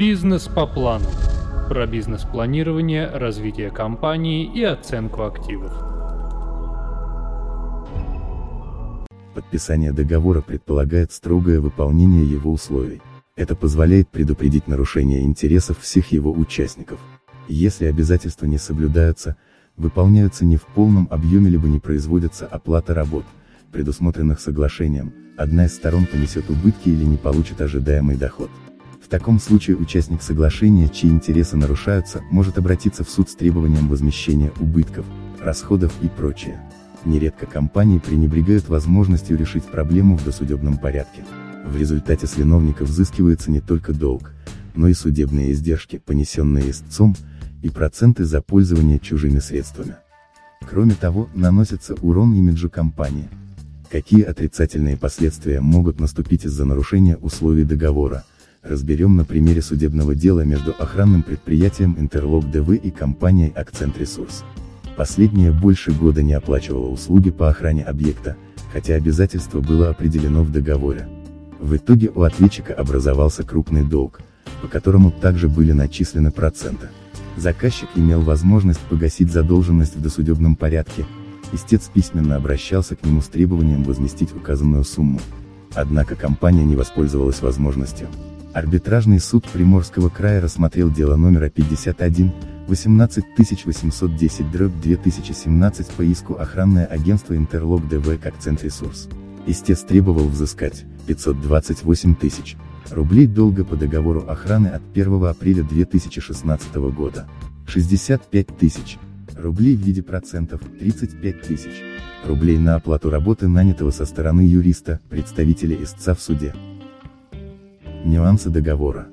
Бизнес по плану. Про бизнес-планирование, развитие компании и оценку активов. Подписание договора предполагает строгое выполнение его условий. Это позволяет предупредить нарушение интересов всех его участников. Если обязательства не соблюдаются, выполняются не в полном объеме либо не производится оплата работ, предусмотренных соглашением, одна из сторон понесет убытки или не получит ожидаемый доход. В таком случае участник соглашения, чьи интересы нарушаются, может обратиться в суд с требованием возмещения убытков, расходов и прочее. Нередко компании пренебрегают возможностью решить проблему в досудебном порядке. В результате с виновника взыскивается не только долг, но и судебные издержки, понесенные истцом, и проценты за пользование чужими средствами. Кроме того, наносится урон имиджу компании. Какие отрицательные последствия могут наступить из-за нарушения условий договора, разберем на примере судебного дела между охранным предприятием Interlock DV и компанией Акцент Ресурс. Последняя больше года не оплачивала услуги по охране объекта, хотя обязательство было определено в договоре. В итоге у ответчика образовался крупный долг, по которому также были начислены проценты. Заказчик имел возможность погасить задолженность в досудебном порядке, истец письменно обращался к нему с требованием возместить указанную сумму. Однако компания не воспользовалась возможностью. Арбитражный суд Приморского края рассмотрел дело номера 51, 18810 дробь 2017 по иску охранное агентство Интерлок ДВ как Центресурс. Истец требовал взыскать 528 тысяч рублей долга по договору охраны от 1 апреля 2016 года. 65 тысяч рублей в виде процентов, 35 тысяч рублей на оплату работы нанятого со стороны юриста, представителя истца в суде. Нюансы договора.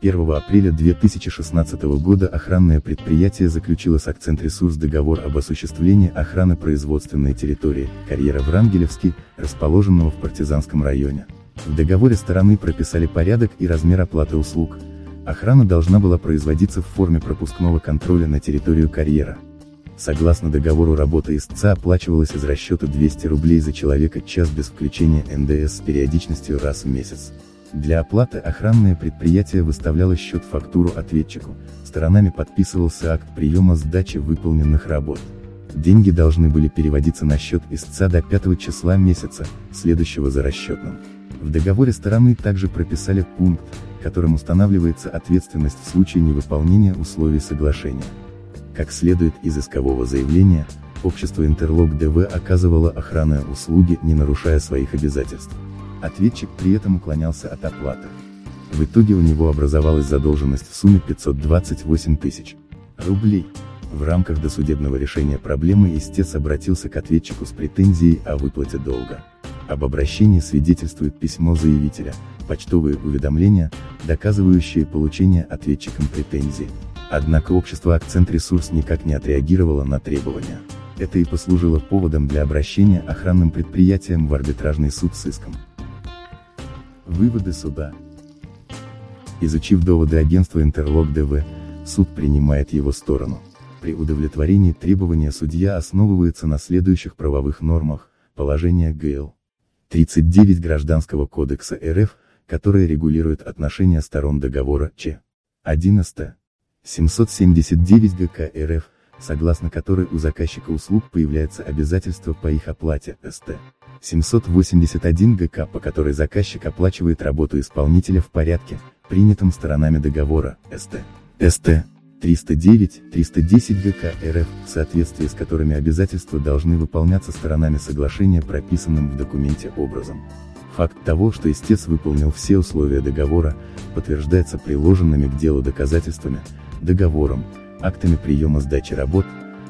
1 апреля 2016 года охранное предприятие заключило с Акцент Ресурс договор об осуществлении охраны производственной территории, карьера Врангелевский, расположенного в Партизанском районе. В договоре стороны прописали порядок и размер оплаты услуг. Охрана должна была производиться в форме пропускного контроля на территорию карьера. Согласно договору работа истца оплачивалась из расчета 200 рублей за человека час без включения НДС с периодичностью раз в месяц. Для оплаты охранное предприятие выставляло счет-фактуру ответчику, сторонами подписывался акт приема сдачи выполненных работ. Деньги должны были переводиться на счет истца до 5 числа месяца, следующего за расчетным. В договоре стороны также прописали пункт, которым устанавливается ответственность в случае невыполнения условий соглашения. Как следует из искового заявления, общество Интерлок ДВ оказывало охранные услуги, не нарушая своих обязательств. Ответчик при этом уклонялся от оплаты. В итоге у него образовалась задолженность в сумме 528 тысяч рублей. В рамках досудебного решения проблемы истец обратился к ответчику с претензией о выплате долга. Об обращении свидетельствует письмо заявителя, почтовые уведомления, доказывающие получение ответчиком претензий. Однако общество Акцент Ресурс никак не отреагировало на требования. Это и послужило поводом для обращения охранным предприятиям в арбитражный суд с иском. Выводы суда. Изучив доводы агентства Интерлок ДВ, суд принимает его сторону. При удовлетворении требования судья основывается на следующих правовых нормах, положение ГЛ. 39 Гражданского кодекса РФ, которые регулируют отношения сторон договора Ч. 11. 779 ГК РФ, согласно которой у заказчика услуг появляется обязательство по их оплате, СТ. 781 ГК, по которой заказчик оплачивает работу исполнителя в порядке, принятом сторонами договора, СТ. СТ. 309, 310 ГК РФ, в соответствии с которыми обязательства должны выполняться сторонами соглашения прописанным в документе образом. Факт того, что истец выполнил все условия договора, подтверждается приложенными к делу доказательствами, договором, актами приема сдачи работ,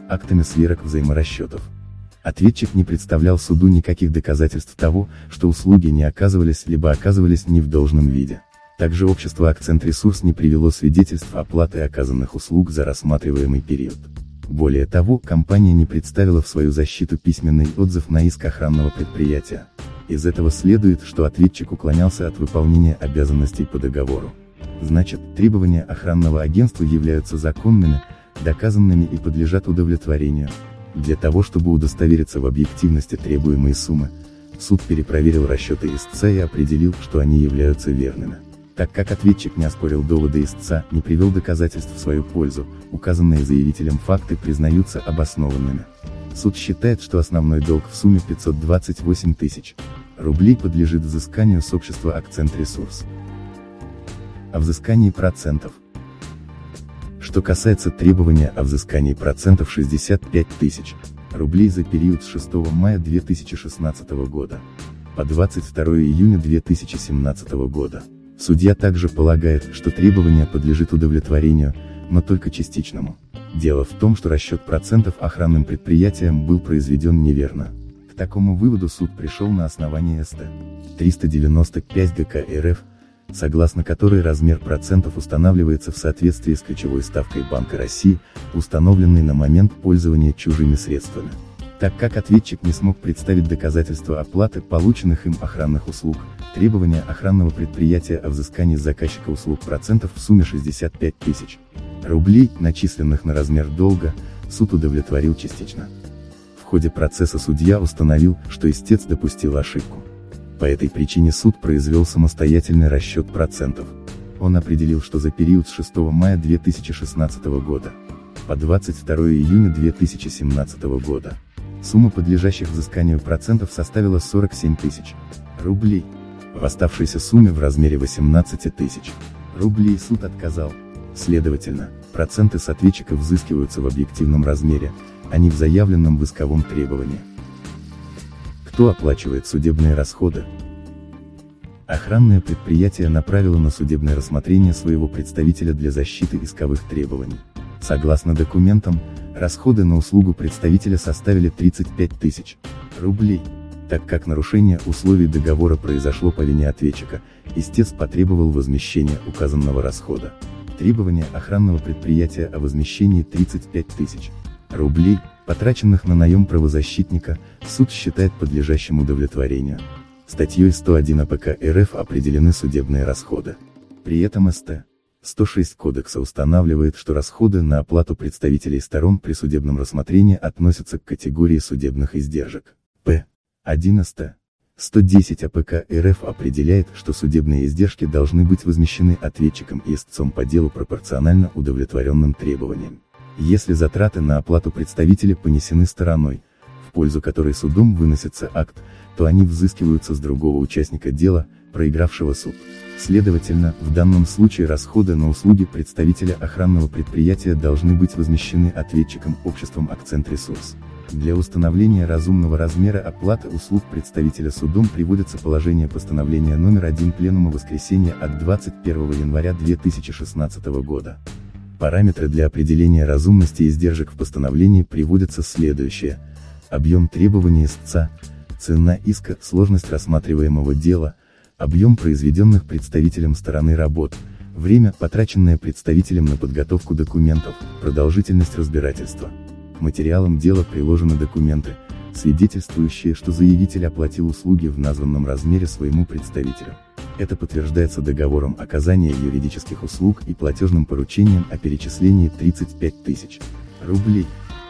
актами сверок взаиморасчетов. Ответчик не представлял суду никаких доказательств того, что услуги не оказывались либо оказывались не в должном виде. Также общество Акцент Ресурс не привело свидетельств оплаты оказанных услуг за рассматриваемый период. Более того, компания не представила в свою защиту письменный отзыв на иск охранного предприятия. Из этого следует, что ответчик уклонялся от выполнения обязанностей по договору. Значит, требования охранного агентства являются законными, доказанными и подлежат удовлетворению. Для того чтобы удостовериться в объективности требуемой суммы, суд перепроверил расчеты истца и определил, что они являются верными. Так как ответчик не оспорил доводы истца, не привел доказательств в свою пользу, указанные заявителем факты признаются обоснованными. Суд считает, что основной долг в сумме 528 тысяч рублей подлежит взысканию с общества «Акцент Ресурс». О взыскании процентов. Что касается требования о взыскании процентов 65 тысяч рублей за период с 6 мая 2016 года по 22 июня 2017 года. Судья также полагает, что требование подлежит удовлетворению, но только частичному. Дело в том, что расчет процентов охранным предприятиям был произведен неверно. К такому выводу суд пришел на основании СТ 395 ГК РФ, согласно которой размер процентов устанавливается в соответствии с ключевой ставкой Банка России, установленной на момент пользования чужими средствами. Так как ответчик не смог представить доказательства оплаты полученных им охранных услуг, требования охранного предприятия о взыскании заказчика услуг процентов в сумме 65 тысяч рублей, начисленных на размер долга, суд удовлетворил частично. В ходе процесса судья установил, что истец допустил ошибку. По этой причине суд произвел самостоятельный расчет процентов. Он определил, что за период с 6 мая 2016 года по 22 июня 2017 года Сумма подлежащих взысканию процентов составила 47 тысяч рублей. В оставшейся сумме в размере 18 тысяч рублей суд отказал. Следовательно, проценты с ответчика взыскиваются в объективном размере, а не в заявленном в исковом требовании. Кто оплачивает судебные расходы? Охранное предприятие направило на судебное рассмотрение своего представителя для защиты исковых требований. Согласно документам, Расходы на услугу представителя составили 35 тысяч рублей. Так как нарушение условий договора произошло по вине ответчика, истец потребовал возмещения указанного расхода. Требование охранного предприятия о возмещении 35 тысяч рублей, потраченных на наем правозащитника, суд считает подлежащим удовлетворению. Статьей 101 АПК РФ определены судебные расходы. При этом СТ 106 Кодекса устанавливает, что расходы на оплату представителей сторон при судебном рассмотрении относятся к категории судебных издержек. П. 11. 110 АПК РФ определяет, что судебные издержки должны быть возмещены ответчиком и истцом по делу пропорционально удовлетворенным требованиям. Если затраты на оплату представителя понесены стороной, в пользу которой судом выносится акт, то они взыскиваются с другого участника дела, проигравшего суд. Следовательно, в данном случае расходы на услуги представителя охранного предприятия должны быть возмещены ответчиком обществом «Акцент Ресурс». Для установления разумного размера оплаты услуг представителя судом приводится положение постановления номер 1 Пленума воскресенья от 21 января 2016 года. Параметры для определения разумности издержек в постановлении приводятся следующие. Объем требований истца, цена иска, сложность рассматриваемого дела – объем произведенных представителем стороны работ, время, потраченное представителем на подготовку документов, продолжительность разбирательства. К материалам дела приложены документы, свидетельствующие, что заявитель оплатил услуги в названном размере своему представителю. Это подтверждается договором оказания юридических услуг и платежным поручением о перечислении 35 тысяч рублей,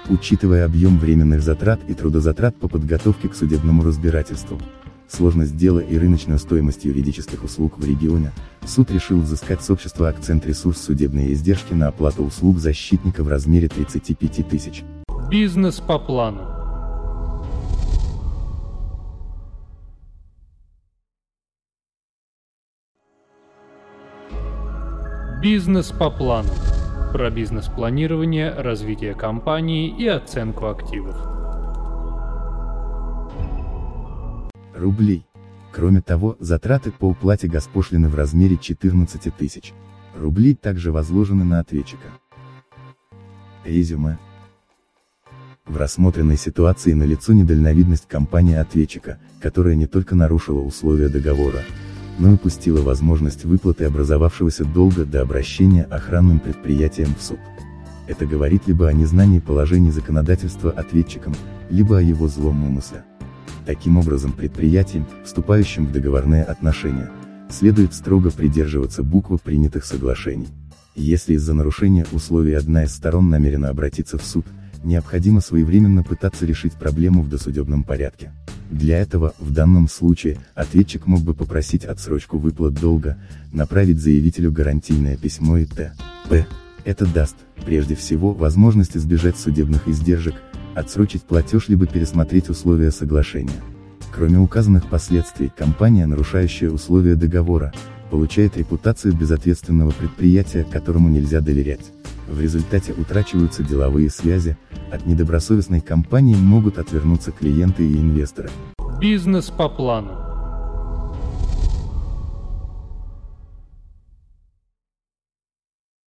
учитывая объем временных затрат и трудозатрат по подготовке к судебному разбирательству сложность дела и рыночную стоимость юридических услуг в регионе, суд решил взыскать с общества «Акцент Ресурс» судебные издержки на оплату услуг защитника в размере 35 тысяч. Бизнес по плану. Бизнес по плану. Про бизнес-планирование, развитие компании и оценку активов. рублей. Кроме того, затраты по уплате госпошлины в размере 14 тысяч рублей также возложены на ответчика. Резюме. В рассмотренной ситуации налицо недальновидность компании-ответчика, которая не только нарушила условия договора, но упустила возможность выплаты образовавшегося долга до обращения охранным предприятием в суд. Это говорит либо о незнании положений законодательства ответчиком, либо о его злом умысле. Таким образом предприятиям, вступающим в договорные отношения, следует строго придерживаться буквы принятых соглашений. Если из-за нарушения условий одна из сторон намерена обратиться в суд, необходимо своевременно пытаться решить проблему в досудебном порядке. Для этого, в данном случае, ответчик мог бы попросить отсрочку выплат долга, направить заявителю гарантийное письмо и т.п. Это даст, прежде всего, возможность избежать судебных издержек, отсрочить платеж либо пересмотреть условия соглашения. Кроме указанных последствий, компания, нарушающая условия договора, получает репутацию безответственного предприятия, которому нельзя доверять. В результате утрачиваются деловые связи, от недобросовестной компании могут отвернуться клиенты и инвесторы. Бизнес по плану.